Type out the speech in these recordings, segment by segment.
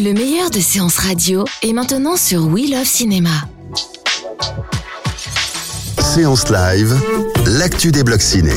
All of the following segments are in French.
Le meilleur de séances radio est maintenant sur We Love Cinéma. Séance live, l'actu des blocs ciné.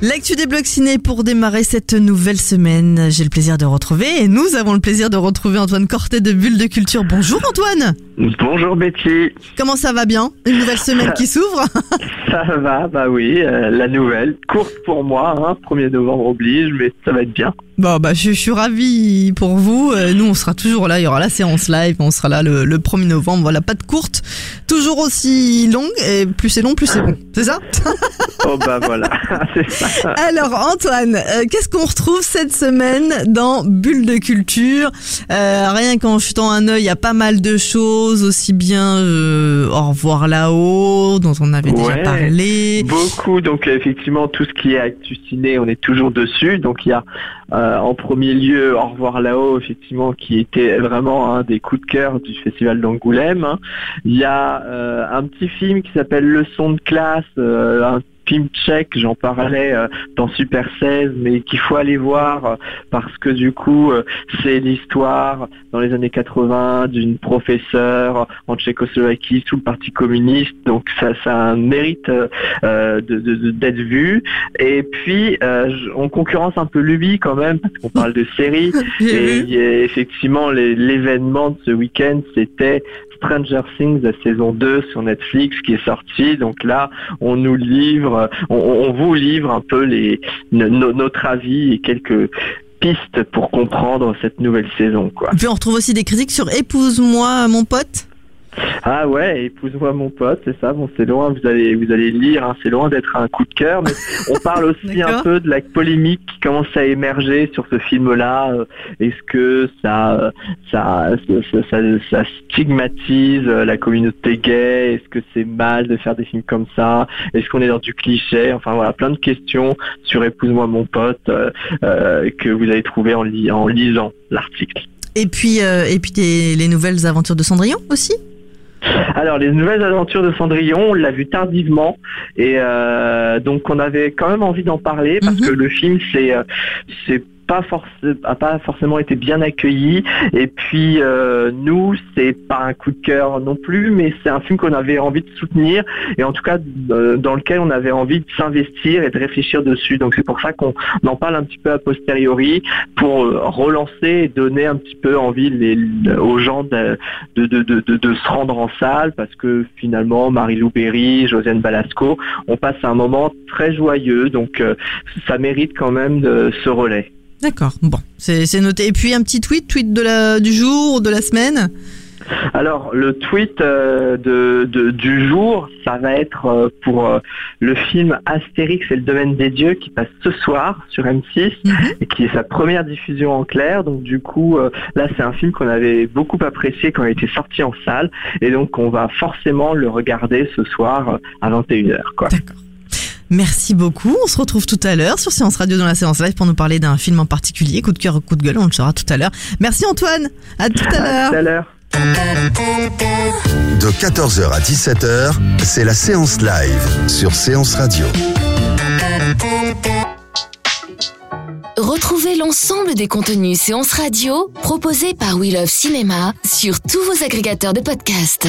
L'actu des blocs ciné pour démarrer cette nouvelle semaine. J'ai le plaisir de retrouver et nous avons le plaisir de retrouver Antoine Cortet de Bulle de Culture. Bonjour Antoine. Bonjour Betty. Comment ça va bien? Une nouvelle semaine qui s'ouvre? Ça va, bah oui, euh, la nouvelle. Courte pour moi, hein, 1er novembre oblige, mais ça va être bien. Bon, bah, je, je suis ravi pour vous. Euh, nous, on sera toujours là. Il y aura la séance live. On sera là le, le 1er novembre. Voilà, pas de courte. Toujours aussi longue. Et plus c'est long, plus c'est bon. C'est ça? Oh bah voilà, c'est ça. Alors, Antoine, euh, qu'est-ce qu'on retrouve cette semaine dans Bulle de Culture Euh, Rien qu'en jetant un œil, il y a pas mal de choses. Aussi bien euh, Au revoir là-haut, dont on avait déjà parlé. Beaucoup, donc effectivement, tout ce qui est actu ciné, on est toujours dessus. Donc il y a euh, en premier lieu Au revoir là-haut, effectivement, qui était vraiment un des coups de cœur du festival d'Angoulême. Il y a euh, un petit film qui s'appelle Leçon de classe, euh, un film tchèque, j'en parlais euh, dans Super 16, mais qu'il faut aller voir euh, parce que du coup, euh, c'est l'histoire dans les années 80 d'une professeure en Tchécoslovaquie sous le Parti communiste. Donc ça, ça a un mérite euh, de- de- de- d'être vu. Et puis, euh, on concurrence un peu Luby quand même, parce qu'on parle de séries. J'ai Et effectivement, les- l'événement de ce week-end, c'était Stranger Things, la saison 2 sur Netflix qui est sortie. Donc là, on nous livre, on, on vous livre un peu notre avis et quelques pistes pour comprendre cette nouvelle saison, on retrouve aussi des critiques sur Épouse-moi, mon pote. Ah ouais, épouse-moi mon pote, c'est ça. Bon, c'est loin, vous allez, vous allez lire, hein, c'est loin d'être un coup de cœur, mais on parle aussi un peu de la polémique qui commence à émerger sur ce film-là. Euh, Est-ce que ça, ça, ça, ça, ça stigmatise euh, la communauté gay Est-ce que c'est mal de faire des films comme ça Est-ce qu'on est dans du cliché Enfin voilà, plein de questions sur épouse-moi mon pote euh, euh, que vous allez trouver en, li- en lisant l'article. Et puis, euh, et puis des- les nouvelles aventures de Cendrillon aussi? Alors, les nouvelles aventures de Cendrillon, on l'a vu tardivement et euh, donc on avait quand même envie d'en parler parce Mhm. que le film c'est euh, c'est pas pas forcément été bien accueilli. Et puis euh, nous c'est pas un coup de cœur non plus mais c'est un film qu'on avait envie de soutenir et en tout cas euh, dans lequel on avait envie de s'investir et de réfléchir dessus. Donc c'est pour ça qu'on en parle un petit peu a posteriori pour euh, relancer et donner un petit peu envie aux gens de, se rendre en salle parce que finalement Marie-Lou Berry, Josiane Balasco, on passe un moment très joyeux. Donc euh, ça mérite quand même ce relais. D'accord. Bon, c'est noté. Et puis un petit tweet, tweet de la du jour, de la semaine? Alors le tweet euh, de, de- du jour, ça va être euh, pour euh, le film Astérix et le domaine des dieux qui passe ce soir sur M6 Mhm. et qui est sa première diffusion en clair. Donc du coup, là c'est un film qu'on avait beaucoup apprécié quand il était sorti en salle et donc on va forcément le regarder ce soir à 21h. Quoi. D'accord. Merci beaucoup. On se retrouve tout à l'heure sur Séance Radio dans la séance live pour nous parler d'un film en particulier. Coup de cœur, coup de gueule, on le saura tout à l'heure. Merci Antoine. À tout à l'heure. à l'heure. De 14h à 17h, c'est la séance live sur Séance Radio. Retrouvez l'ensemble des contenus séances radio proposés par We Love Cinéma sur tous vos agrégateurs de podcasts.